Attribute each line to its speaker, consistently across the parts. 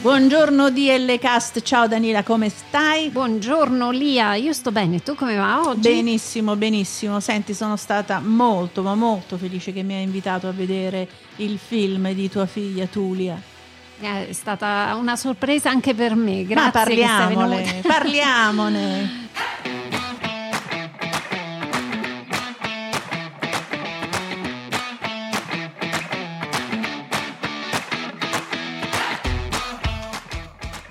Speaker 1: Buongiorno DL Cast, ciao Daniela, come stai?
Speaker 2: Buongiorno Lia, io sto bene, tu come va oggi?
Speaker 1: Benissimo, benissimo. Senti, sono stata molto, ma molto felice che mi hai invitato a vedere il film di tua figlia Tulia.
Speaker 2: È stata una sorpresa anche per me, grazie.
Speaker 1: Ma parliamone, parliamone.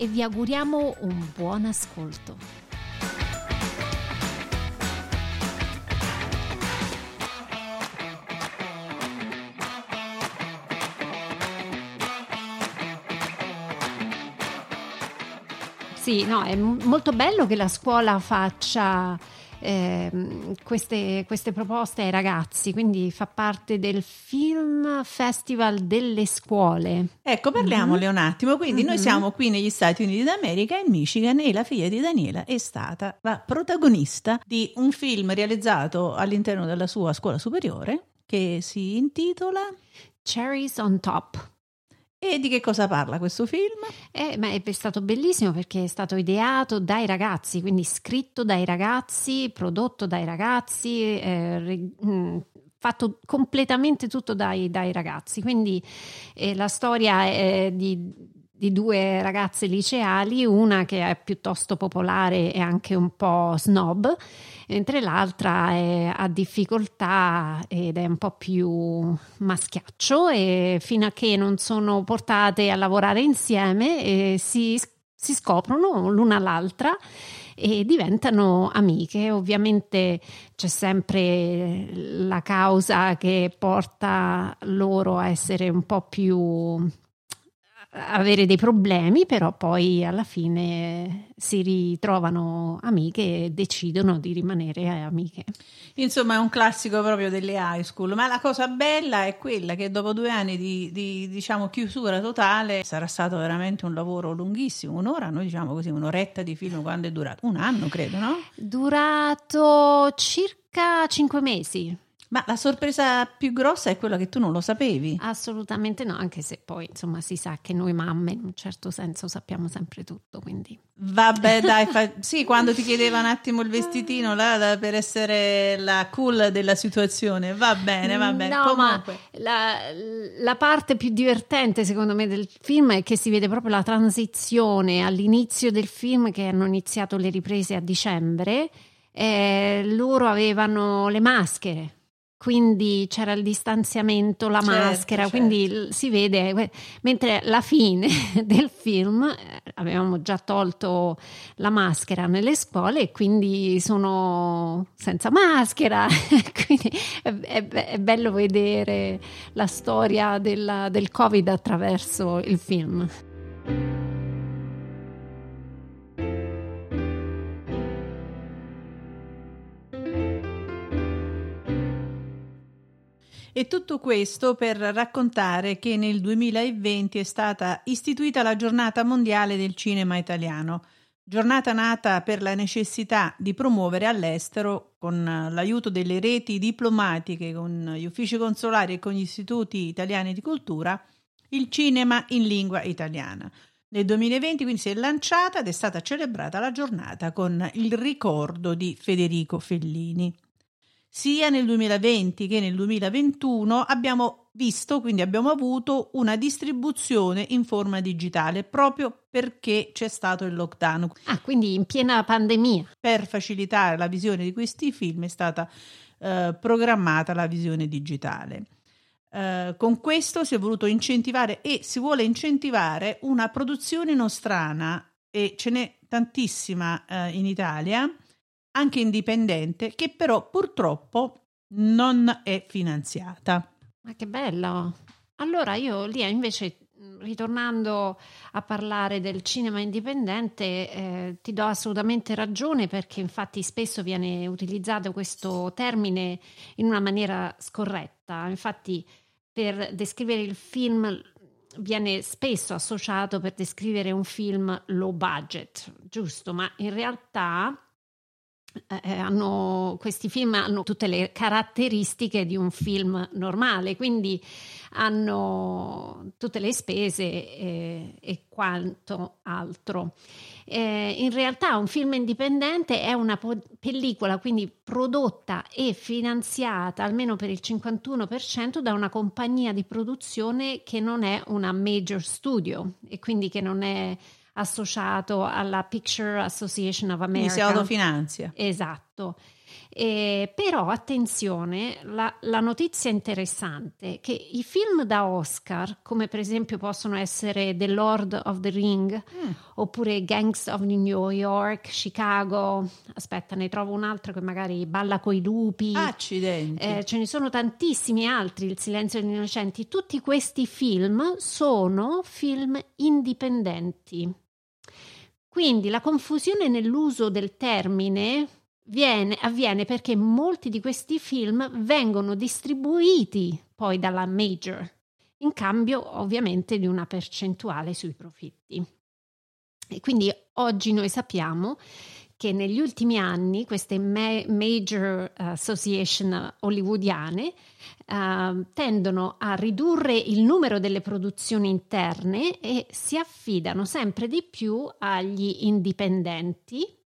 Speaker 2: e vi auguriamo un buon ascolto. Sì, no, è molto bello che la scuola faccia eh, queste, queste, proposte ai ragazzi, quindi fa parte del Film Festival delle scuole.
Speaker 1: Ecco, parliamole mm-hmm. un attimo. Quindi mm-hmm. noi siamo qui negli Stati Uniti d'America, in Michigan, e la figlia di Daniela è stata la protagonista di un film realizzato all'interno della sua scuola superiore che si intitola
Speaker 2: Cherries on Top.
Speaker 1: E di che cosa parla questo film?
Speaker 2: Eh, è stato bellissimo perché è stato ideato dai ragazzi, quindi scritto dai ragazzi, prodotto dai ragazzi, eh, mm, fatto completamente tutto dai, dai ragazzi. Quindi eh, la storia è di, di due ragazze liceali, una che è piuttosto popolare e anche un po' snob mentre l'altra è, ha difficoltà ed è un po' più maschiaccio e fino a che non sono portate a lavorare insieme eh, si, si scoprono l'una l'altra e diventano amiche. Ovviamente c'è sempre la causa che porta loro a essere un po' più avere dei problemi, però poi alla fine si ritrovano amiche e decidono di rimanere amiche.
Speaker 1: Insomma, è un classico proprio delle high school. Ma la cosa bella è quella che dopo due anni di, di diciamo, chiusura totale sarà stato veramente un lavoro lunghissimo. Un'ora, noi diciamo così, un'oretta di film quando è durato? Un anno, credo, no?
Speaker 2: Durato circa cinque mesi.
Speaker 1: Ma la sorpresa più grossa è quella che tu non lo sapevi?
Speaker 2: Assolutamente no, anche se poi insomma si sa che noi mamme in un certo senso sappiamo sempre tutto, quindi...
Speaker 1: Vabbè dai, fa... sì, quando ti chiedeva un attimo il vestitino là, per essere la cool della situazione, va bene, va bene.
Speaker 2: No, Comunque. ma la, la parte più divertente secondo me del film è che si vede proprio la transizione all'inizio del film che hanno iniziato le riprese a dicembre. Eh, loro avevano le maschere quindi c'era il distanziamento, la certo, maschera, certo. quindi si vede, mentre alla fine del film eh, avevamo già tolto la maschera nelle scuole e quindi sono senza maschera, quindi è, è, è, bello vedere la storia della, del Covid attraverso il film.
Speaker 1: E tutto questo per raccontare che nel 2020 è stata istituita la giornata mondiale del cinema italiano, giornata nata per la necessità di promuovere all'estero, con l'aiuto delle reti diplomatiche, con gli uffici consolari e con gli istituti italiani di cultura, il cinema in lingua italiana. Nel 2020 quindi si è lanciata ed è stata celebrata la giornata con il ricordo di Federico Fellini sia nel 2020 che nel 2021 abbiamo visto, quindi abbiamo avuto una distribuzione in forma digitale proprio perché c'è stato il lockdown.
Speaker 2: Ah, quindi in piena pandemia.
Speaker 1: Per facilitare la visione di questi film è stata eh, programmata la visione digitale. Eh, con questo si è voluto incentivare e si vuole incentivare una produzione nostrana e ce n'è tantissima eh, in Italia anche indipendente, che però purtroppo non è finanziata.
Speaker 2: Ma che bello! Allora io lì invece ritornando a parlare del cinema indipendente, eh, ti do assolutamente ragione perché infatti spesso viene utilizzato questo termine in una maniera scorretta. Infatti per descrivere il film viene spesso associato per descrivere un film low budget, giusto, ma in realtà eh, eh, hanno, questi film hanno tutte le caratteristiche di un film normale, quindi hanno tutte le spese eh, e quanto altro. Eh, in realtà un film indipendente è una po- pellicola quindi prodotta e finanziata almeno per il 51% da una compagnia di produzione che non è una major studio e quindi che non è associato alla Picture Association of America.
Speaker 1: Si autofinanzia.
Speaker 2: Esatto. Eh, però attenzione, la, la, notizia interessante è che i film da Oscar, come per esempio possono essere The Lord of the Ring, mm. oppure Gangs of New York, Chicago, aspetta, ne trovo un altro che magari balla coi lupi.
Speaker 1: Accidenti.
Speaker 2: Eh, ce ne sono tantissimi altri, Il silenzio degli innocenti. Tutti questi film sono film indipendenti. Quindi la confusione nell'uso del termine viene, avviene perché molti di questi film vengono distribuiti poi dalla major, in cambio ovviamente di una percentuale sui profitti. E quindi oggi noi sappiamo che negli ultimi anni queste ma- major association hollywoodiane uh, tendono a ridurre il numero delle produzioni interne e si affidano sempre di più agli indipendenti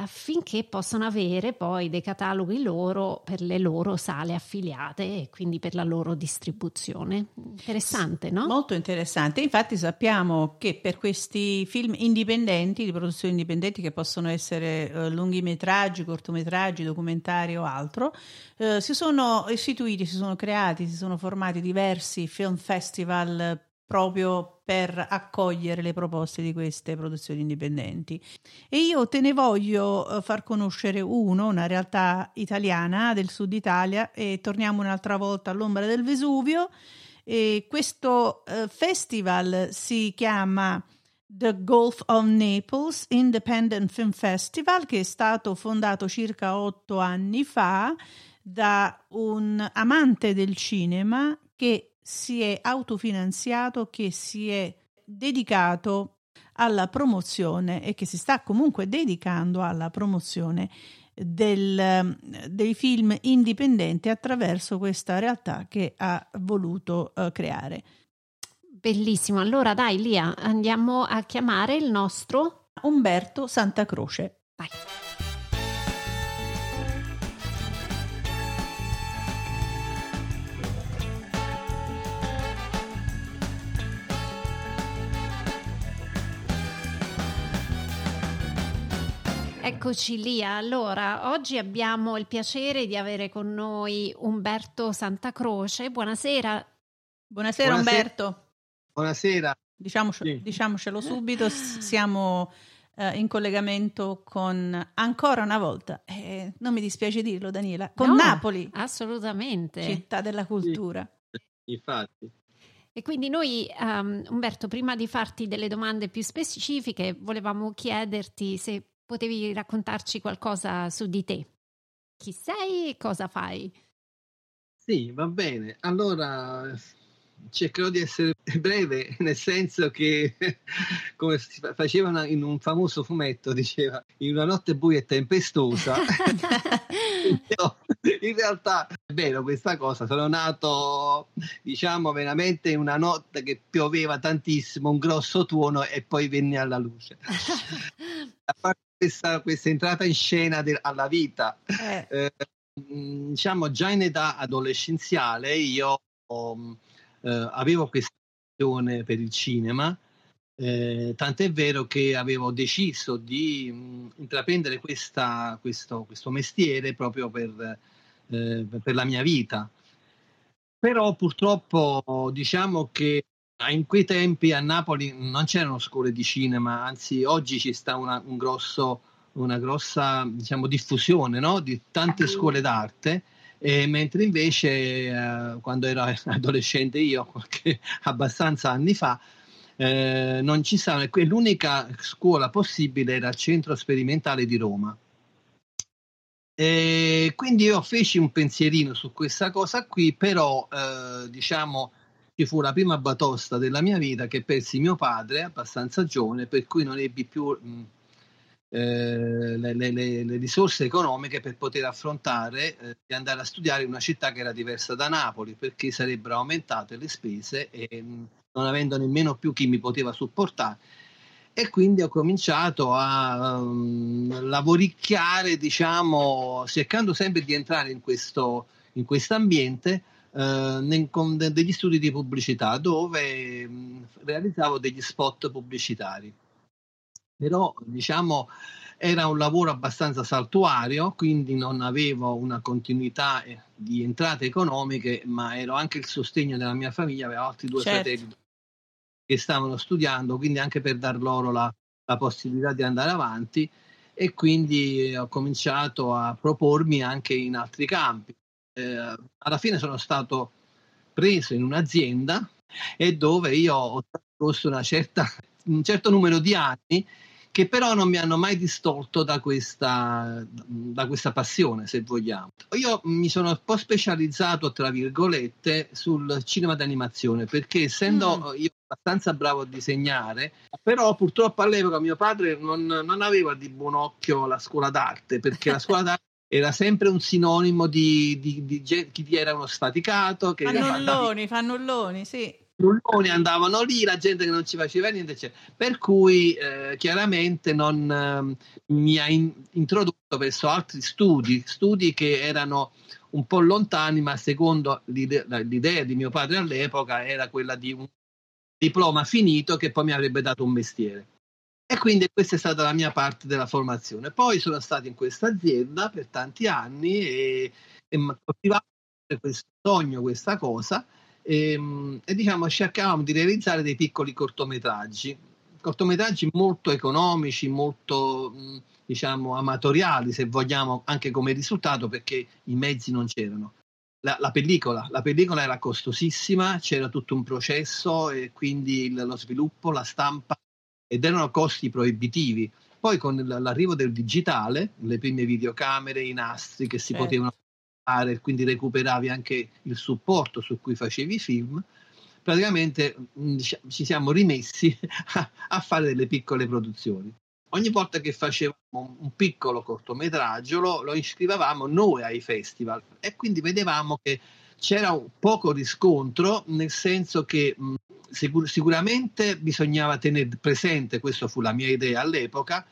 Speaker 2: affinché possano avere poi dei cataloghi loro per le loro sale affiliate e quindi per la loro distribuzione. Interessante, no?
Speaker 1: Molto interessante. Infatti sappiamo che per questi film indipendenti, di produzioni indipendenti che possono essere eh, lunghimetraggi, cortometraggi, documentari o altro, eh, si sono istituiti, si sono creati, si sono formati diversi film festival proprio per accogliere le proposte di queste produzioni indipendenti. E io te ne voglio eh, far conoscere uno, una realtà italiana del sud Italia, e torniamo un'altra volta all'ombra del Vesuvio. E questo uh, festival si chiama The Gulf of Naples Independent Film Festival, che è stato fondato circa otto anni fa da un amante del cinema che si è autofinanziato, che si è dedicato alla promozione e che si sta comunque dedicando alla promozione del, dei film indipendenti attraverso questa realtà che ha voluto uh, creare.
Speaker 2: Bellissimo, allora dai Lia, andiamo a chiamare il nostro
Speaker 1: Umberto Santa Croce.
Speaker 2: Vai. Eccoci lì, allora oggi abbiamo il piacere di avere con noi Umberto Santa Croce. Buonasera.
Speaker 1: Buonasera, Buonasera. Umberto.
Speaker 3: Buonasera.
Speaker 1: Diciamoci, sì. Diciamocelo subito, siamo eh, in collegamento con ancora una volta, eh, non mi dispiace dirlo Daniela, con
Speaker 2: no,
Speaker 1: Napoli.
Speaker 2: Assolutamente.
Speaker 1: Città della cultura.
Speaker 3: Sì, infatti.
Speaker 2: E quindi noi, um, Umberto, prima di farti delle domande più specifiche, volevamo chiederti se potevi raccontarci qualcosa su di te. Chi sei e cosa fai?
Speaker 3: Sì, va bene. Allora cercherò di essere breve, nel senso che, come si faceva in un famoso fumetto, diceva in una notte buia e tempestosa. in realtà è vero questa cosa. Sono nato, diciamo, veramente in una notte che pioveva tantissimo, un grosso tuono e poi venne alla luce. A parte questa, questa entrata in scena de, alla vita. Eh. Eh, diciamo già in età adolescenziale io oh, eh, avevo questa passione per il cinema, eh, tant'è vero che avevo deciso di mh, intraprendere questa, questo, questo, mestiere proprio per, eh, per la mia vita. Però purtroppo diciamo che in quei tempi a Napoli non c'erano scuole di cinema, anzi oggi ci sta una, un grosso, una grossa diciamo, diffusione no? di tante scuole d'arte, mentre invece eh, quando ero adolescente io, qualche, abbastanza anni fa, eh, non ci stanno e l'unica scuola possibile era il centro sperimentale di Roma. E quindi io feci un pensierino su questa cosa qui, però eh, diciamo ci fu la prima batosta della mia vita che persi mio padre abbastanza giovane, per cui non ebbi più mh, eh, le, le, le, risorse economiche per poter affrontare eh, di andare a studiare in una città che era diversa da Napoli, perché sarebbero aumentate le spese e mh, non avendo nemmeno più chi mi poteva supportare. E quindi ho cominciato a um, lavoricchiare, diciamo, cercando sempre di entrare in questo in ambiente eh, con de- degli studi di pubblicità dove mh, realizzavo degli spot pubblicitari. Però, diciamo, era un lavoro abbastanza saltuario, quindi non avevo una continuità eh, di entrate economiche, ma ero anche il sostegno della mia famiglia, avevo altri due certo. fratelli che stavano studiando, quindi anche per dar loro la, la possibilità di andare avanti e quindi ho cominciato a propormi anche in altri campi. Eh, alla fine sono stato preso in un'azienda e dove io ho trascorso un certo numero di anni che però non mi hanno mai distolto da questa, da questa passione, se vogliamo. Io mi sono un po' specializzato, tra virgolette, sul cinema d'animazione, perché essendo mm. io abbastanza bravo a disegnare, però purtroppo all'epoca mio padre non, non aveva di buon occhio la scuola d'arte, perché la scuola d'arte era sempre un sinonimo di, di, di, di chi era uno sfaticato. Che
Speaker 1: fannulloni, fannulloni, sì
Speaker 3: rulloni andavano lì, la gente che non ci faceva niente, eccetera. per cui eh, chiaramente non eh, mi ha in, introdotto verso altri studi, studi che erano un po' lontani, ma secondo l'idea, l'idea di mio padre all'epoca era quella di un diploma finito che poi mi avrebbe dato un mestiere. E quindi questa è stata la mia parte della formazione. Poi sono stato in questa azienda per tanti anni e, e coltivavo questo sogno, questa cosa e, ehm, e diciamo cercavamo di realizzare dei piccoli cortometraggi, cortometraggi molto economici, molto diciamo amatoriali se vogliamo anche come risultato perché i mezzi non c'erano. La, la, pellicola, la pellicola era costosissima, c'era tutto un processo e quindi lo sviluppo, la stampa ed erano costi proibitivi. Poi con l'arrivo del digitale, le prime videocamere, i nastri che si certo. potevano fare, quindi recuperavi anche il supporto su cui facevi i film, praticamente diciamo, ci siamo rimessi a, a, fare delle piccole produzioni. Ogni volta che facevamo un piccolo cortometraggio lo, lo iscrivevamo noi ai festival e quindi vedevamo che c'era un poco riscontro, nel senso che mh, sicur- sicuramente bisognava tenere presente, questa fu la mia idea all'epoca,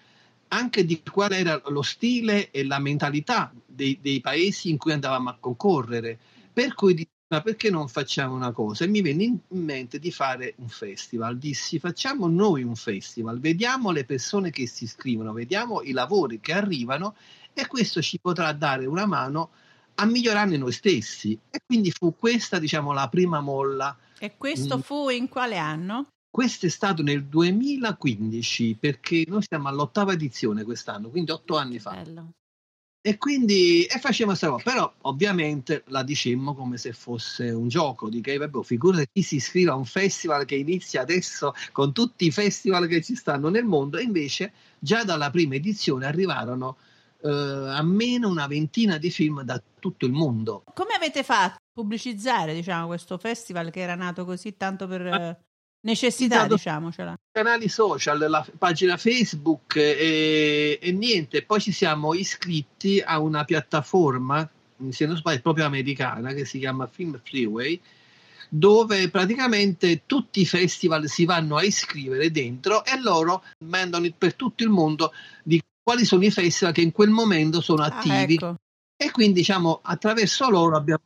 Speaker 3: anche di qual era lo stile e la mentalità dei, dei paesi in cui andavamo a concorrere. Per cui ma perché non facciamo una cosa? E mi venne in mente di fare un festival. Dissi facciamo noi un festival, vediamo le persone che si iscrivono, vediamo i lavori che arrivano e questo ci potrà dare una mano a migliorare noi stessi. E quindi fu questa, diciamo, la prima molla.
Speaker 1: E questo mm. fu in quale anno?
Speaker 3: Questo è stato nel 2015 perché noi siamo all'ottava edizione quest'anno, quindi otto anni fa. Bello. E quindi e facciamo questa cosa, però ovviamente la dicemmo come se fosse un gioco, di che vabbè, figurati chi si iscrive a un festival che inizia adesso con tutti i festival che ci stanno nel mondo, e invece già dalla prima edizione arrivarono eh, a meno una ventina di film da tutto il mondo.
Speaker 1: Come avete fatto a pubblicizzare diciamo, questo festival che era nato così tanto per... Ah necessità, diciamocela.
Speaker 3: Canali social, la pagina Facebook e, e, niente. Poi ci siamo iscritti a una piattaforma, se non sbaglio, proprio americana, che si chiama Film Freeway, dove praticamente tutti i festival si vanno a iscrivere dentro e loro mandano per tutto il mondo di quali sono i festival che in quel momento sono ah, attivi. Ah, ecco. E quindi, diciamo, attraverso loro abbiamo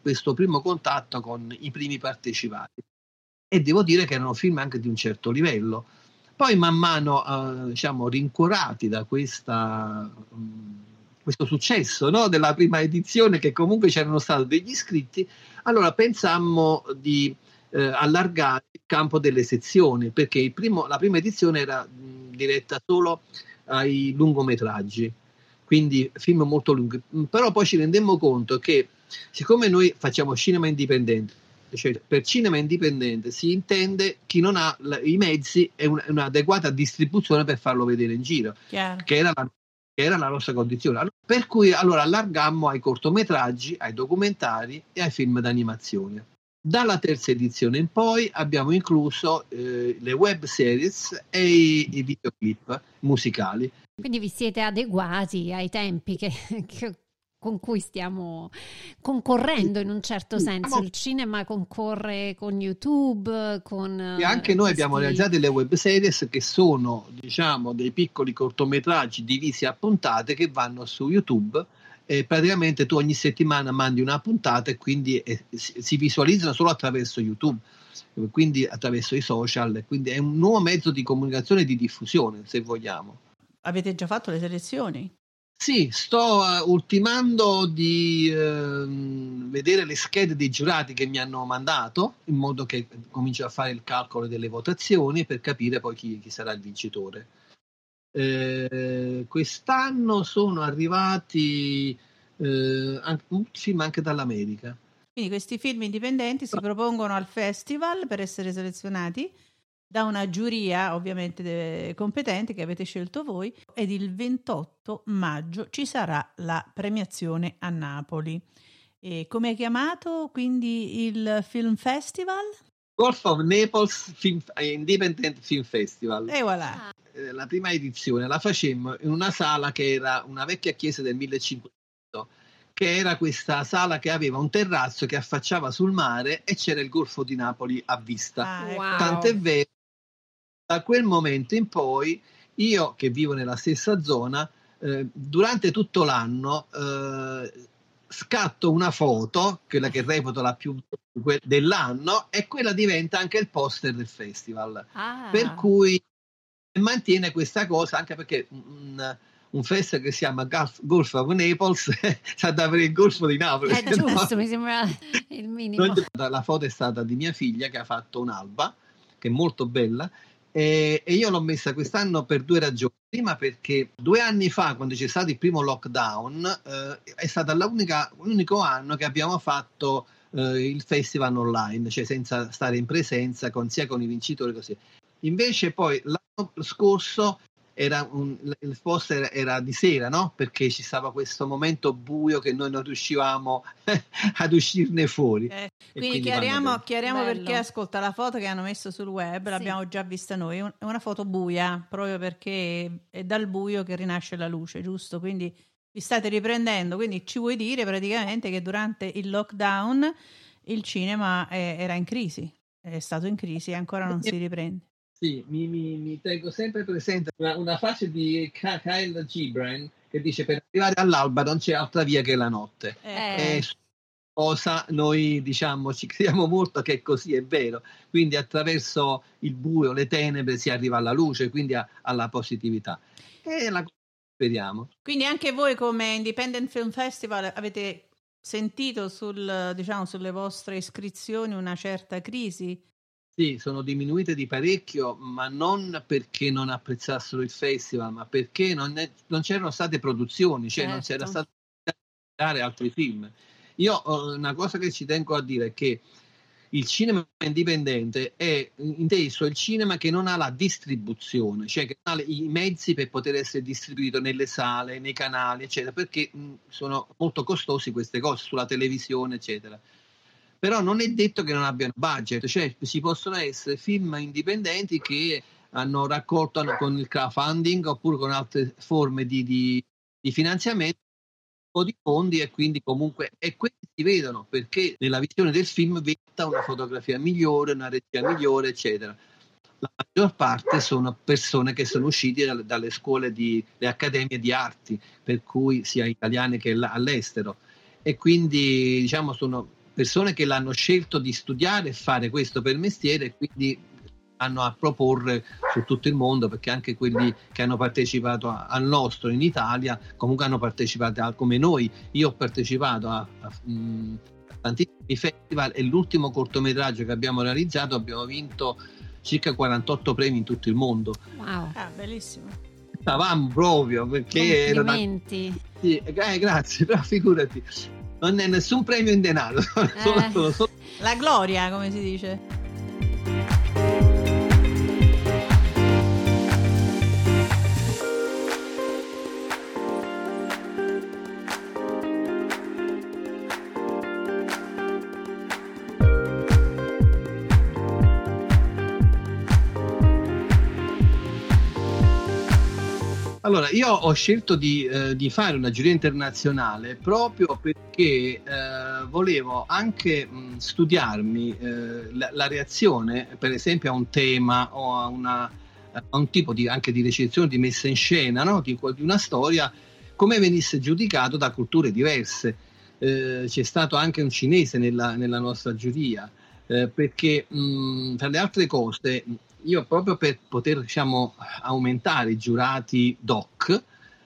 Speaker 3: questo primo contatto con i primi partecipanti e devo dire che erano film anche di un certo livello. Poi man mano, eh, diciamo, rincuorati da questa, mh, mm, questo successo no? della prima edizione, che comunque c'erano stati degli iscritti, allora pensammo di eh, allargare il campo delle sezioni, perché primo, la prima edizione era mh, mm, diretta solo ai lungometraggi, quindi film molto lunghi. Però poi ci rendemmo conto che, siccome noi facciamo cinema indipendente, cioè per cinema indipendente si intende chi non ha i mezzi e un'adeguata distribuzione per farlo vedere in giro, che era, la, che era la nostra condizione. Per cui allora allargammo ai cortometraggi, ai documentari e ai film d'animazione. Dalla terza edizione in poi abbiamo incluso eh, le web series e i, i videoclip musicali.
Speaker 2: Quindi vi siete adeguati ai tempi che, che, con cui stiamo concorrendo in un certo senso. Il cinema concorre con YouTube, con...
Speaker 3: E anche noi questi... abbiamo realizzato le web series che sono, diciamo, dei piccoli cortometraggi divisi a puntate che vanno su YouTube e praticamente tu ogni settimana mandi una puntata e quindi eh, si visualizzano solo attraverso YouTube, quindi attraverso i social, quindi è un nuovo mezzo di comunicazione e di diffusione, se vogliamo.
Speaker 1: Avete già fatto le selezioni?
Speaker 3: Sì, sto uh, ultimando di uh, vedere le schede dei giurati che mi hanno mandato, in modo che cominci a fare il calcolo delle votazioni per capire poi chi, chi sarà il vincitore. Eh, quest'anno sono arrivati eh, anche, un film anche dall'America.
Speaker 1: Quindi questi film indipendenti si propongono al festival per essere selezionati da una giuria ovviamente competente che avete scelto voi ed il 28 maggio ci sarà la premiazione a Napoli. E come è chiamato quindi il Film Festival?
Speaker 3: Golf of Naples Film, Independent Film Festival.
Speaker 1: E voilà.
Speaker 3: Eh, la prima edizione la facemmo in una sala che era una vecchia chiesa del 1500 che era questa sala che aveva un terrazzo che affacciava sul mare e c'era il Golfo di Napoli a vista. Ah, ecco. wow. Tant'è vero, da quel momento in poi, io che vivo nella stessa zona, eh, durante tutto l'anno eh, scatto una foto, quella che reputo la più dell'anno, e quella diventa anche il poster del festival. Ah. Per cui mantiene questa cosa anche perché un, un festival che si chiama Gulf, Gulf of Naples sa da avere il golfo di Napoli.
Speaker 2: È giusto, no? mi sembra il minimo.
Speaker 3: La foto è stata di mia figlia che ha fatto un'alba, che è molto bella, e, e io l'ho messa quest'anno per due ragioni. Prima perché due anni fa, quando c'è stato il primo lockdown, eh, è stato l'unico anno che abbiamo fatto eh, il festival online, cioè senza stare in presenza con, sia con i vincitori così. Invece poi l'anno scorso era un, il poster era di sera, no? Perché ci stava questo momento buio che noi non riuscivamo ad uscirne fuori.
Speaker 1: Eh, quindi, quindi, chiariamo, chiariamo perché ascolta la foto che hanno messo sul web, sì. l'abbiamo già vista noi, è una foto buia, proprio perché è dal buio che rinasce la luce, giusto? Quindi vi state riprendendo, quindi ci vuoi dire praticamente che durante il lockdown il cinema è, era in crisi, è stato in crisi e ancora non si riprende.
Speaker 3: Sì, mi, mi, mi tengo sempre presente una, una frase di Kyle Gibran che dice per arrivare all'alba non c'è altra via che la notte. Eh. E cosa noi diciamo ci crediamo molto che così è vero. Quindi attraverso il buio, le tenebre si arriva alla luce, quindi a, alla positività. E la speriamo.
Speaker 1: Quindi anche voi come Independent Film Festival avete sentito sul, diciamo, sulle vostre iscrizioni una certa crisi?
Speaker 3: Sì, sono diminuite di parecchio, ma non perché non apprezzassero il festival, ma perché non, è, non c'erano state produzioni, cioè certo. non c'era certo. stato dare altri film. Io una cosa che ci tengo a dire è che il cinema indipendente è inteso il cinema che non ha la distribuzione, cioè che non ha i mezzi per poter essere distribuito nelle sale, nei canali, eccetera, perché sono molto costosi queste cose sulla televisione, eccetera però non è detto che non abbiano budget, cioè ci possono essere film indipendenti che hanno raccolto con il crowdfunding oppure con altre forme di, di, di finanziamento o di fondi e quindi comunque e questi si vedono perché nella visione del film vetta una fotografia migliore, una regia migliore, eccetera. La maggior parte sono persone che sono uscite dalle, dalle scuole di le accademie di arti, per cui sia italiane che all'estero. E quindi diciamo sono persone che l'hanno scelto di studiare e fare questo per mestiere e quindi hanno a proporre su tutto il mondo perché anche quelli che hanno partecipato a, al nostro in Italia comunque hanno partecipato a, come noi. Io ho partecipato a, a, tantissimi festival e l'ultimo cortometraggio che abbiamo realizzato abbiamo vinto circa 48 premi in tutto il mondo.
Speaker 1: Wow. Ah, bellissimo.
Speaker 3: Stavamo proprio perché
Speaker 2: complimenti.
Speaker 3: una... sì, eh, grazie però figurati Non è nessun premio in denaro,
Speaker 1: eh, solo, solo... la gloria, come si dice.
Speaker 3: Allora, io ho scelto di, eh, di, fare una giuria internazionale proprio perché eh, volevo anche mh, studiarmi eh, la, la, reazione, per esempio, a un tema o a, una, a un tipo di, anche di recensione, di messa in scena no? di, di, una storia, come venisse giudicato da culture diverse. Eh, c'è stato anche un cinese nella, nella nostra giuria, eh, perché mh, tra le altre cose io proprio per poter diciamo, aumentare i giurati DOC,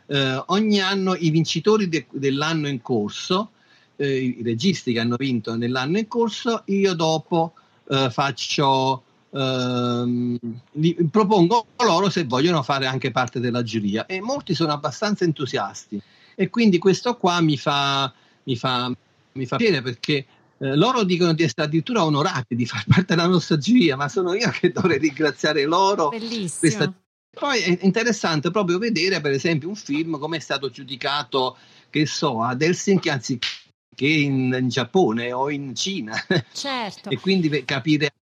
Speaker 3: eh, ogni anno i vincitori de- dell'anno in corso, eh, i registi che hanno vinto nell'anno in corso, io dopo eh, faccio, ehm, li, propongo loro se vogliono fare anche parte della giuria. E molti sono abbastanza entusiasti. E quindi questo qua mi fa, mi fa, mi fa piacere perché eh, loro dicono di essere addirittura onorati di far parte della nostra giuria, ma sono io che dovrei ringraziare loro.
Speaker 2: Bellissimo. Questa...
Speaker 3: Poi è interessante proprio vedere, per esempio, un film come è stato giudicato, che so, ad Helsinki anziché in, in Giappone o in Cina.
Speaker 2: Certo.
Speaker 3: e quindi capire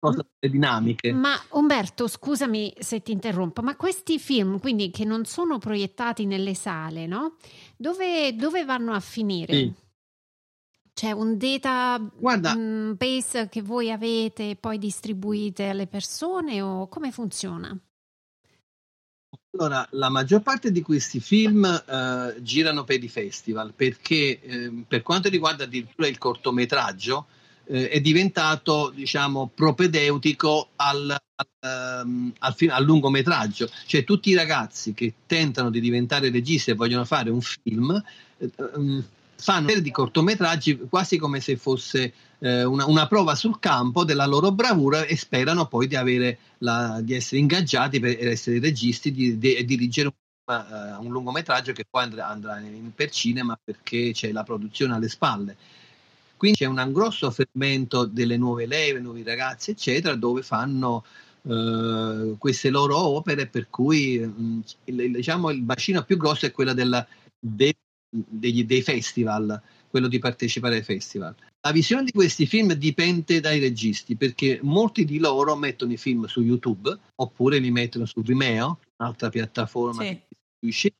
Speaker 3: le dinamiche.
Speaker 2: Ma Umberto, scusami se ti interrompo, ma questi film, quindi che non sono proiettati nelle sale, no? Dove, dove vanno a finire? Sì. C'è un database mm, che voi avete e poi distribuite alle persone o come funziona?
Speaker 3: Allora, la maggior parte di questi film eh, girano per i festival perché eh, per quanto riguarda addirittura il cortometraggio eh, è diventato diciamo propedeutico al, al, um, al, film, al, lungometraggio, cioè tutti i ragazzi che tentano di diventare registi e vogliono fare un film um, fanno di cortometraggi quasi come se fosse eh, una, una, prova sul campo della loro bravura e sperano poi di, la, di essere ingaggiati per essere registi e di, dirigere un, uh, un, lungometraggio che poi andrà, andrà in, per cinema perché c'è la produzione alle spalle. Quindi c'è un grosso fermento delle nuove leve, nuovi ragazzi, eccetera, dove fanno uh, queste loro opere, per cui mh, il, diciamo, il bacino più grosso è quello della, del degli, dei festival, quello di partecipare ai festival. La visione di questi film dipende dai registi perché molti di loro mettono i film su YouTube oppure li mettono su Vimeo, un'altra piattaforma sì.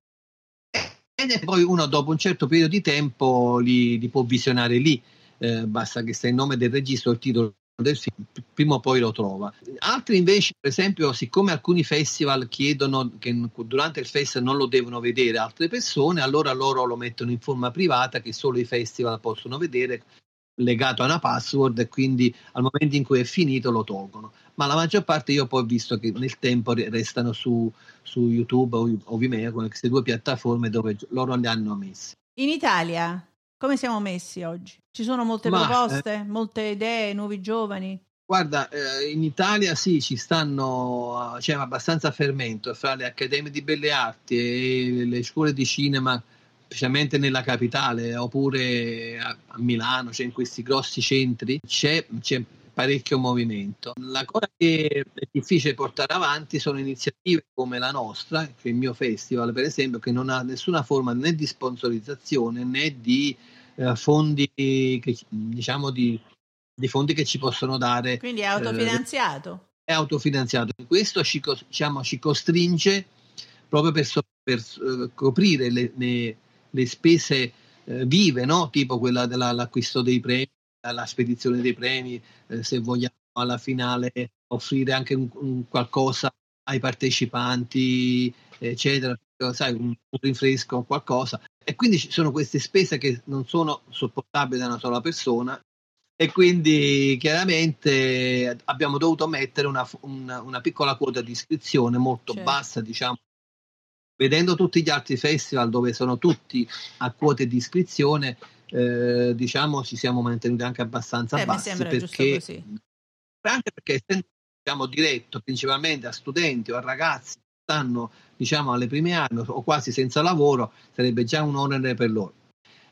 Speaker 3: e poi uno dopo un certo periodo di tempo li, li può visionare lì. Eh, basta che sia il nome del regista o il titolo film, prima o poi lo trova. Altri invece, per esempio, siccome alcuni festival chiedono che durante il festival non lo devono vedere altre persone, allora loro lo mettono in forma privata che solo i festival possono vedere legato a una password e quindi al momento in cui è finito lo tolgono. Ma la maggior parte io poi ho visto che nel tempo restano su, su YouTube o, o Vimeo, con queste due piattaforme dove loro li hanno messi.
Speaker 1: In Italia come siamo messi oggi? Ci sono molte Ma, proposte, eh, molte idee, nuovi giovani?
Speaker 3: Guarda, eh, in Italia sì, ci stanno, c'è abbastanza fermento fra le accademie di belle arti e le scuole di cinema, specialmente nella capitale, oppure a, a Milano, cioè in questi grossi centri, c'è, c'è parecchio movimento. La cosa che è difficile portare avanti sono iniziative come la nostra, cioè il mio festival per esempio, che non ha nessuna forma né di sponsorizzazione né di eh, fondi che, diciamo di, di, fondi che ci possono dare.
Speaker 1: Quindi è autofinanziato.
Speaker 3: Eh, è autofinanziato. Questo ci, diciamo, ci costringe proprio per, per uh, coprire le, le, le spese uh, vive, no? tipo quella dell'acquisto dei premi la spedizione dei premi, eh, se vogliamo alla finale offrire anche un, un qualcosa ai partecipanti, eccetera, sai, un, un rinfresco qualcosa. E quindi ci sono queste spese che non sono sopportabili da una sola persona e quindi chiaramente abbiamo dovuto mettere una, una, una piccola quota di iscrizione molto certo. bassa, diciamo, vedendo tutti gli altri festival dove sono tutti a quote di iscrizione, eh, diciamo ci siamo mantenuti anche abbastanza eh, bassi perché, anche perché diciamo, diretto principalmente a studenti o a ragazzi che stanno diciamo alle prime armi o quasi senza lavoro sarebbe già un onere per loro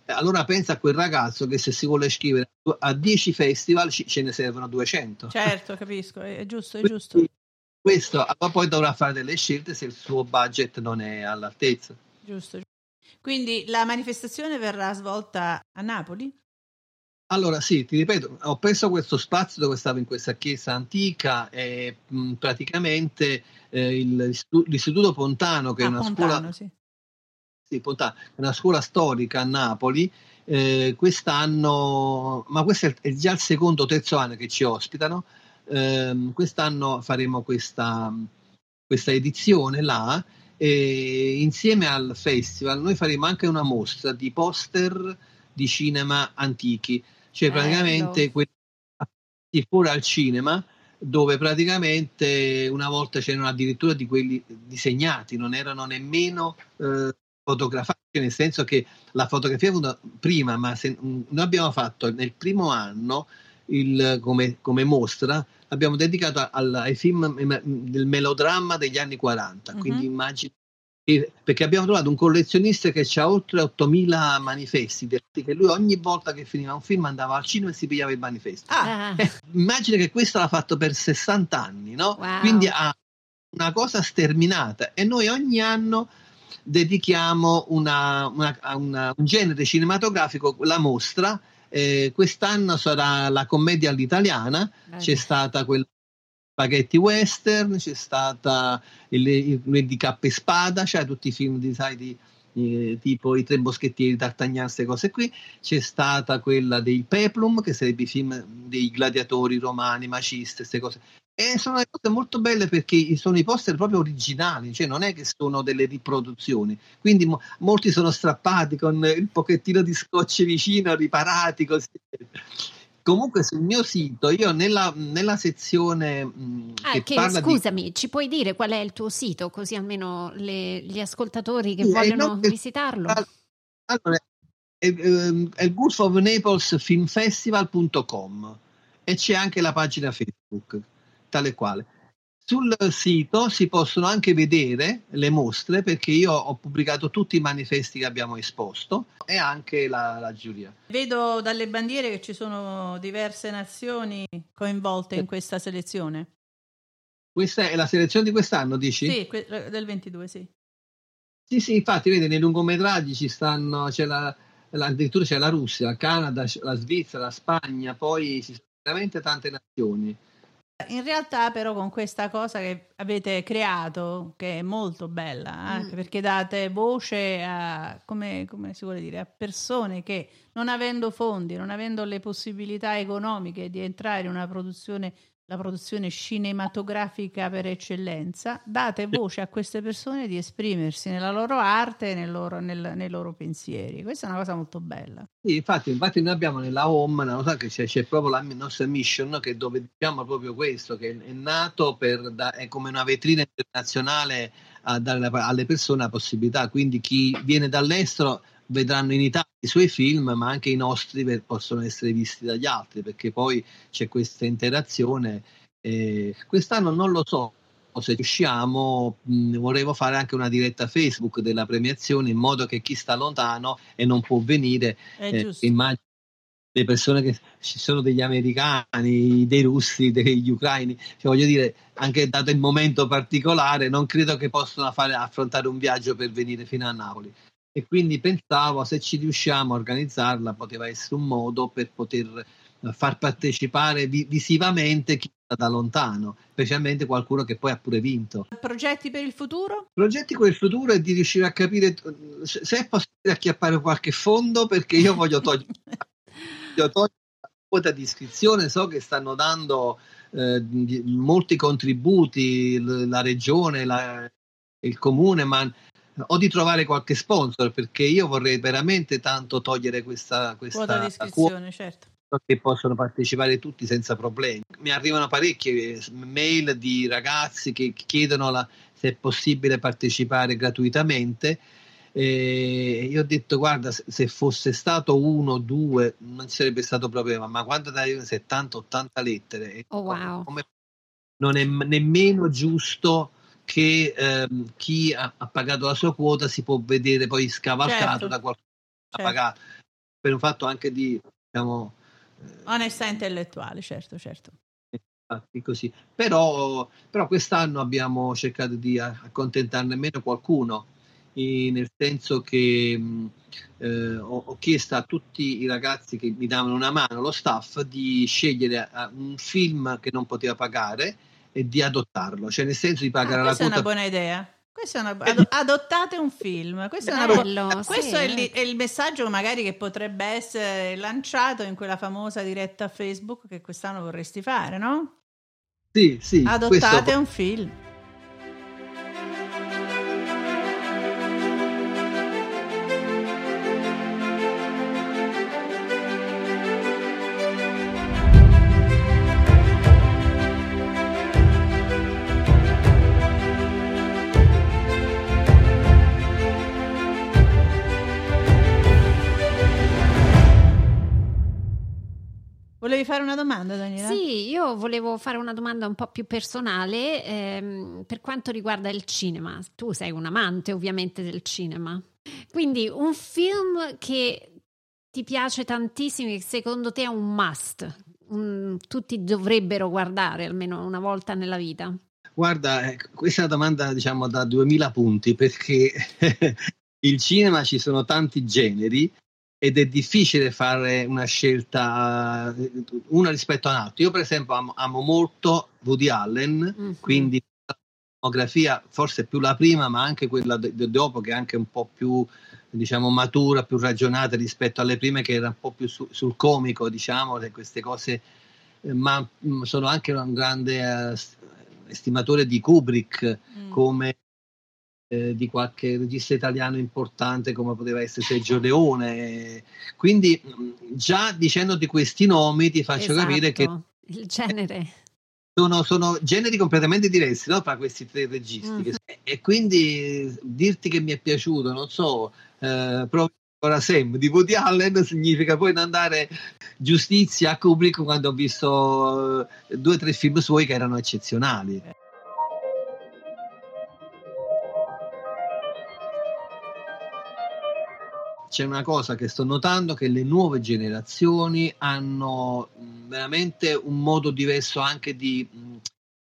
Speaker 3: allora pensa a quel ragazzo che se si vuole iscrivere a 10 festival ce ne servono 200.
Speaker 1: Certo, capisco, è giusto, è giusto.
Speaker 3: Questo poi dovrà fare delle scelte se il suo budget non è all'altezza.
Speaker 1: Giusto. Quindi la manifestazione verrà svolta a Napoli?
Speaker 3: Allora sì, ti ripeto, ho preso questo spazio dove stavo in questa chiesa antica e mh, praticamente eh, il, l'istituto Pontano, che ah, è una Pontano, scuola... Sì. Sì, Pontano, una scuola storica a Napoli, eh, quest'anno, ma questo è già il secondo o terzo anno che ci ospitano, eh, quest'anno faremo questa, questa edizione là e insieme al festival noi faremo anche una mostra di poster di cinema antichi, cioè praticamente quelli fuori al cinema dove praticamente una volta c'erano addirittura di quelli disegnati, non erano nemmeno eh, fotografati, nel senso che la fotografia è venuta prima, ma se, noi abbiamo fatto nel primo anno il, come, come, mostra, abbiamo dedicato al, ai film del melodramma degli anni 40, uh-huh. quindi immagini perché abbiamo trovato un collezionista che ha oltre 8000 manifesti che lui ogni volta che finiva un film andava al cinema e si pigliava il manifesto ah. eh, immagina che questo l'ha fatto per 60 anni no? wow. quindi ha una cosa sterminata e noi ogni anno dedichiamo una, una, una, un genere cinematografico la mostra eh, quest'anno sarà la commedia all'italiana Beh. c'è stata quella spaghetti western, c'è stata il, il, il di Cappa e Spada, cioè tutti i film di, sai, di, eh, tipo I Tre Moschettieri, D'Artagnan, queste cose qui, c'è stata quella dei Peplum, che sarebbe i film dei gladiatori romani, maciste, queste cose. E sono cose molto belle perché sono i poster proprio originali, cioè non è che sono delle riproduzioni. Quindi mo- molti sono strappati con il pochettino di scotch vicino, riparati così. Comunque sul mio sito, io nella, nella sezione
Speaker 2: mh, ah, che, che scusami, di... ci puoi dire qual è il tuo sito, così almeno le, gli ascoltatori che sì, vogliono no, visitarlo.
Speaker 3: Allora, è, è, è il Gulf of Naples filmfestival.com e c'è anche la pagina Facebook, tale quale. Sul sito si possono anche vedere le mostre perché io ho pubblicato tutti i manifesti che abbiamo esposto e anche la, la giuria.
Speaker 1: Vedo dalle bandiere che ci sono diverse nazioni coinvolte in questa selezione.
Speaker 3: Questa è la selezione di quest'anno, dici?
Speaker 1: Sì, que- del 22, sì.
Speaker 3: Sì, sì, infatti, vedi, nei lungometraggi ci stanno, c'è la, la, addirittura c'è la Russia, il Canada, la Svizzera, la Spagna, poi ci sono veramente tante nazioni.
Speaker 1: In realtà però con questa cosa che avete creato, che è molto bella, anche mm. perché date voce a, come, come, si vuole dire, a persone che non avendo fondi, non avendo le possibilità economiche di entrare in una produzione la produzione cinematografica per eccellenza, date voce a queste persone di esprimersi nella loro arte e nel loro, nel, nei loro pensieri. Questa è una cosa molto bella.
Speaker 3: Sì, infatti, infatti noi abbiamo nella home, no, so che c'è, c'è, proprio la nostra mission che dove diciamo proprio questo, che è nato per da, è come una vetrina internazionale a dare alle persone la possibilità, quindi chi viene dall'estero vedranno in Italia i suoi film, ma anche i nostri possono essere visti dagli altri, perché poi c'è questa interazione. Eh, quest'anno non lo so se riusciamo, mh, volevo fare anche una diretta Facebook della premiazione in modo che chi sta lontano e non può venire, eh, immagino le persone che ci sono degli americani, dei russi, degli ucraini, cioè, voglio dire, anche dato il momento particolare, non credo che possano fare, affrontare un viaggio per venire fino a Napoli e quindi pensavo se ci riusciamo a organizzarla poteva essere un modo per poter eh, far partecipare vi- visivamente chi sta da lontano, specialmente qualcuno che poi ha pure vinto.
Speaker 1: Progetti per il futuro?
Speaker 3: Progetti per il futuro è di riuscire a capire se è possibile acchiappare qualche fondo perché io voglio togliere, voglio togliere la quota di iscrizione, so che stanno dando eh, molti contributi la regione, la, il comune, ma o di trovare qualche sponsor perché io vorrei veramente tanto togliere questa, questa
Speaker 1: quota di iscrizione, certo.
Speaker 3: Che possono partecipare tutti senza problemi. Mi arrivano parecchie mail di ragazzi che chiedono la, se è possibile partecipare gratuitamente. E io ho detto: Guarda, se fosse stato uno o due, non sarebbe stato problema, ma quando dai 70-80 lettere,
Speaker 2: oh, wow.
Speaker 3: non è nemmeno giusto che ehm, chi ha, ha, pagato la sua quota si può vedere poi scavalcato certo. da qualcuno che certo. ha pagato. per un fatto anche di, diciamo...
Speaker 1: Eh, Onestà intellettuale, certo, certo.
Speaker 3: Così. Però, però quest'anno abbiamo cercato di accontentarne meno qualcuno, nel senso che eh, ho, ho, chiesto a tutti i ragazzi che mi davano una mano, lo staff, di scegliere eh, un film che non poteva pagare e di adottarlo, cioè nel senso di pagare
Speaker 1: ah,
Speaker 3: la quota.
Speaker 1: Questa è una buona idea. È una, ad, adottate un film. Questo, Bello, è, questo sì. è, il, è, il, messaggio magari che potrebbe essere lanciato in quella famosa diretta Facebook che quest'anno vorresti fare, no?
Speaker 3: Sì, sì.
Speaker 1: Adottate questo... un film. Domanda, Daniela?
Speaker 2: Sì, io volevo fare una domanda un po' più personale ehm, per quanto riguarda il cinema. Tu sei un amante ovviamente del cinema. Quindi un film che ti piace tantissimo, che secondo te è un must, un, tutti dovrebbero guardare almeno una volta nella vita?
Speaker 3: Guarda, eh, questa è una domanda diciamo da 2000 punti perché il cinema ci sono tanti generi ed è difficile fare una scelta una rispetto a un'altra. Io per esempio amo, amo molto Woody Allen, mm-hmm. quindi la filmografia forse più la prima, ma anche quella de- de- dopo che è anche un po' più diciamo matura, più ragionata rispetto alle prime che era un po' più su- sul comico, diciamo, queste cose, ma mh, mm, sono anche un grande eh, estimatore di Kubrick mm. come eh, di qualche regista italiano importante come poteva essere Sergio Leone. Quindi già dicendoti questi nomi ti faccio esatto, capire che
Speaker 2: il genere
Speaker 3: sono, sono generi completamente diversi no? tra questi tre registi. Mm-hmm. E quindi dirti che mi è piaciuto, non so, eh, Ora Sam di Woody Allen significa poi non dare giustizia a Kubrick quando ho visto eh, due o tre film suoi che erano eccezionali. C'è una cosa che sto notando che le nuove generazioni hanno veramente un modo diverso anche di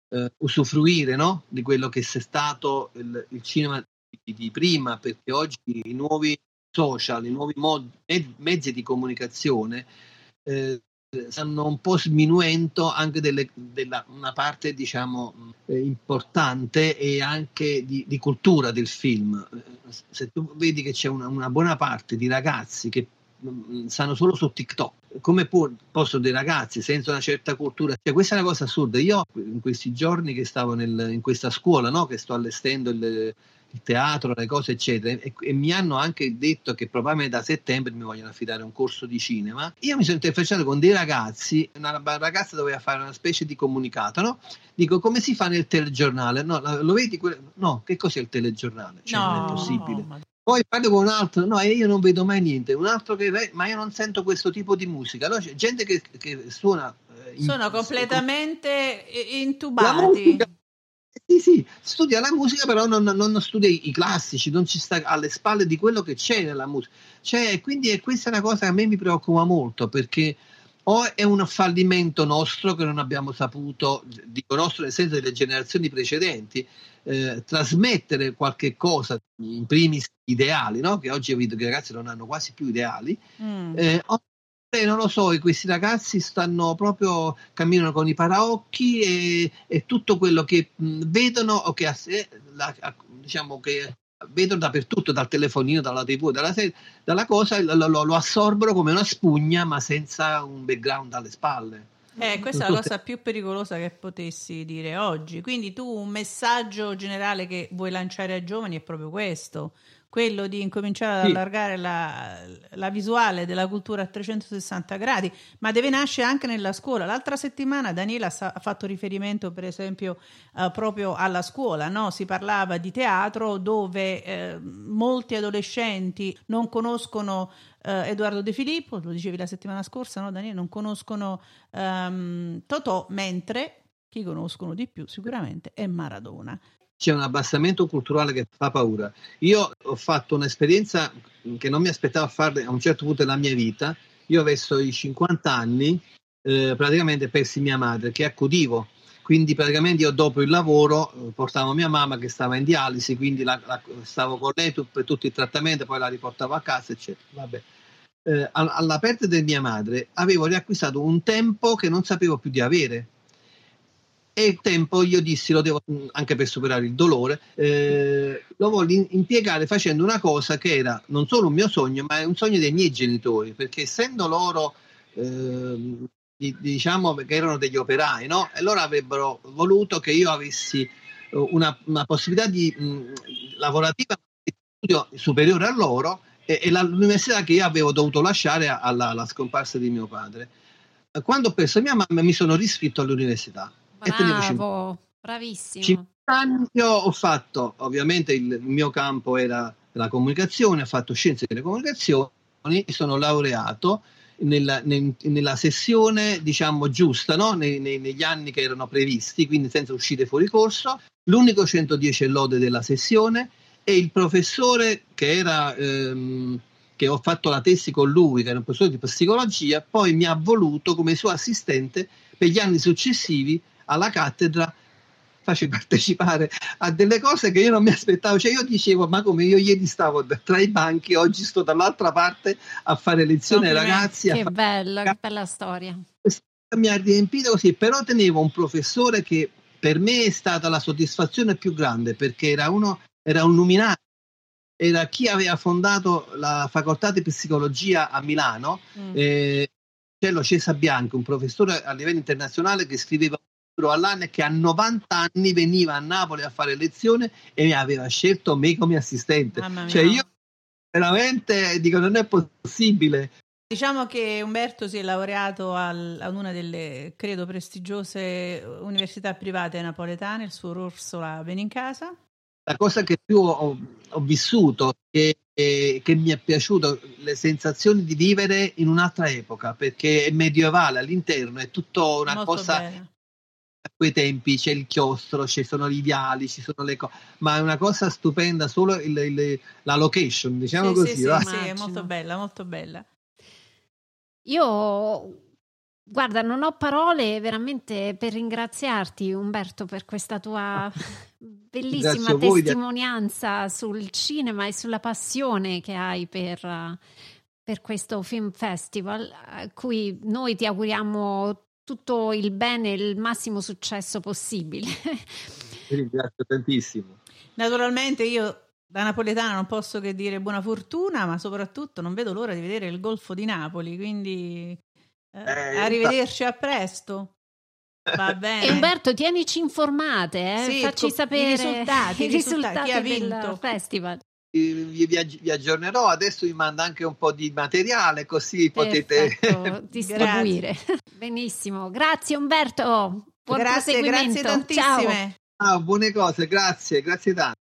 Speaker 3: uh, usufruire no? di quello che è stato il, il cinema di, di, prima, perché oggi i nuovi social, i nuovi mod, mezzi di comunicazione eh, stanno un po' sminuendo anche delle, della, una parte diciamo eh, importante e anche di, di, cultura del film. Se tu vedi che c'è una, una buona parte di ragazzi che mh, mm, stanno solo su TikTok, come può, possono dei ragazzi senza una certa cultura? Cioè, questa è una cosa assurda. Io in questi giorni che stavo nel, in questa scuola, no? che sto allestendo il, il teatro, le cose eccetera e, e, mi hanno anche detto che probabilmente da settembre mi vogliono affidare un corso di cinema io mi sono interfacciato con dei ragazzi una ragazza doveva fare una specie di comunicato no? dico come si fa nel telegiornale no, lo vedi? no, che cos'è il telegiornale? Cioè, no, non è possibile no, poi parlo con un altro, no, io non vedo mai niente. Un altro che, ma io non sento questo tipo di musica. No, c'è gente che, che suona.
Speaker 1: Eh, Sono completamente intubati.
Speaker 3: Sì, sì, studia la musica, però non, non, studia i classici, non ci sta alle spalle di quello che c'è nella musica. Cioè, quindi questa è una cosa che a me mi preoccupa molto perché o è un fallimento nostro che non abbiamo saputo, dico nostro nel senso delle generazioni precedenti, eh, trasmettere qualche cosa, in primis ideali, no? che oggi ho visto che i ragazzi non hanno quasi più ideali, mm. eh, non lo so, questi ragazzi stanno proprio, camminano con i paraocchi e, e tutto quello che mh, vedono o che, la, diciamo che vedono dappertutto, dal telefonino, dalla tv, dalla, dalla cosa, lo, lo, lo, assorbono come una spugna ma senza un background alle spalle.
Speaker 1: Eh, questa è la cosa più pericolosa che potessi dire oggi. Quindi tu un messaggio generale che vuoi lanciare ai giovani è proprio questo quello di incominciare ad allargare la, la, visuale della cultura a 360 gradi, ma deve nascere anche nella scuola. L'altra settimana Daniela ha fatto riferimento, per esempio, eh, proprio alla scuola, no? si parlava di teatro dove eh, molti adolescenti non conoscono eh, Edoardo De Filippo, lo dicevi la settimana scorsa, no Daniela, non conoscono um, Totò, mentre chi conoscono di più sicuramente è Maradona.
Speaker 3: C'è un abbassamento culturale che fa paura. Io ho fatto un'esperienza che non mi aspettavo a fare a un certo punto della mia vita. Io verso i 50 anni eh, praticamente persi mia madre che accudivo. Quindi praticamente io dopo il lavoro eh, portavo mia mamma che stava in dialisi, quindi la, la, stavo con lei per tutto il trattamento, poi la riportavo a casa, eccetera. Eh, alla perdita di mia madre avevo riacquistato un tempo che non sapevo più di avere e il tempo io dissi lo devo anche per superare il dolore eh, lo voglio impiegare facendo una cosa che era non solo un mio sogno ma è un sogno dei miei genitori perché essendo loro eh, diciamo che erano degli operai no? e loro avrebbero voluto che io avessi una, una possibilità di mh, lavorativa superiore a loro e, e l'università che io avevo dovuto lasciare alla, alla scomparsa di mio padre quando ho perso mia mamma mi sono riscritto all'università
Speaker 2: Bravo, bravissimo. 50
Speaker 3: anni ho fatto, ovviamente il mio campo era la comunicazione, ho fatto scienze delle comunicazioni, mi sono laureato nella, nella sessione diciamo giusta, no? nei, nei, negli anni che erano previsti, quindi senza uscire fuori corso, l'unico 110 lode della sessione e il professore che era... Ehm, che ho fatto la tesi con lui, che era un professore di psicologia, poi mi ha voluto come suo assistente per gli anni successivi alla cattedra faccio partecipare a delle cose che io non mi aspettavo. Cioè, io dicevo, ma come io ieri stavo tra i banchi, oggi sto dall'altra parte a fare lezioni ai ragazzi.
Speaker 2: Che bella, che bella storia.
Speaker 3: Mi ha riempito così, però tenevo un professore che per me è stata la soddisfazione più grande perché era uno, era un luminario. Era chi aveva fondato la facoltà di psicologia a Milano, mm. eh, Cesa Bianco, un professore a livello internazionale che scriveva all'anno e che a 90 anni veniva a Napoli a fare lezione e mi aveva scelto me come assistente. Cioè io veramente dico non è possibile.
Speaker 1: Diciamo che Umberto si è laureato al, ad una delle, credo, prestigiose università private napoletane, il suo Orsola Benincasa.
Speaker 3: La cosa che più ho, ho vissuto e che mi è piaciuto le sensazioni di vivere in un'altra epoca perché è medievale all'interno, è tutto una Molto cosa bene quei tempi c'è il chiostro, ci sono i viali, ci sono le cose, ma è una cosa stupenda solo il, il, la location, diciamo
Speaker 1: sì,
Speaker 3: così.
Speaker 1: Sì, sì, sì, è molto bella, molto bella.
Speaker 2: Io Guarda, non ho parole veramente per ringraziarti Umberto per questa tua bellissima testimonianza sul cinema e sulla passione che hai per, per questo film festival, a cui noi ti auguriamo tutto il bene e il massimo successo possibile.
Speaker 3: Ti ringrazio tantissimo.
Speaker 1: Naturalmente io da napoletana non posso che dire buona fortuna, ma soprattutto non vedo l'ora di vedere il Golfo di Napoli, quindi eh, eh, arrivederci a presto. Va bene.
Speaker 2: E Umberto, tienici informate, eh?
Speaker 1: sì,
Speaker 2: facci sapere
Speaker 1: i risultati,
Speaker 2: i risultati,
Speaker 1: risultati
Speaker 2: del festival
Speaker 3: vi, vi, vi, aggiornerò. Adesso vi mando anche un po' di materiale così potete
Speaker 2: distribuire. Benissimo, grazie Umberto. Buon
Speaker 1: grazie, grazie tantissime.
Speaker 3: Ciao. Ah, buone cose, grazie, grazie tanto.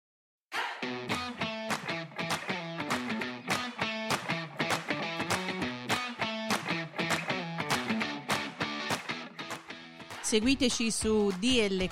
Speaker 1: Seguiteci su dlcast.com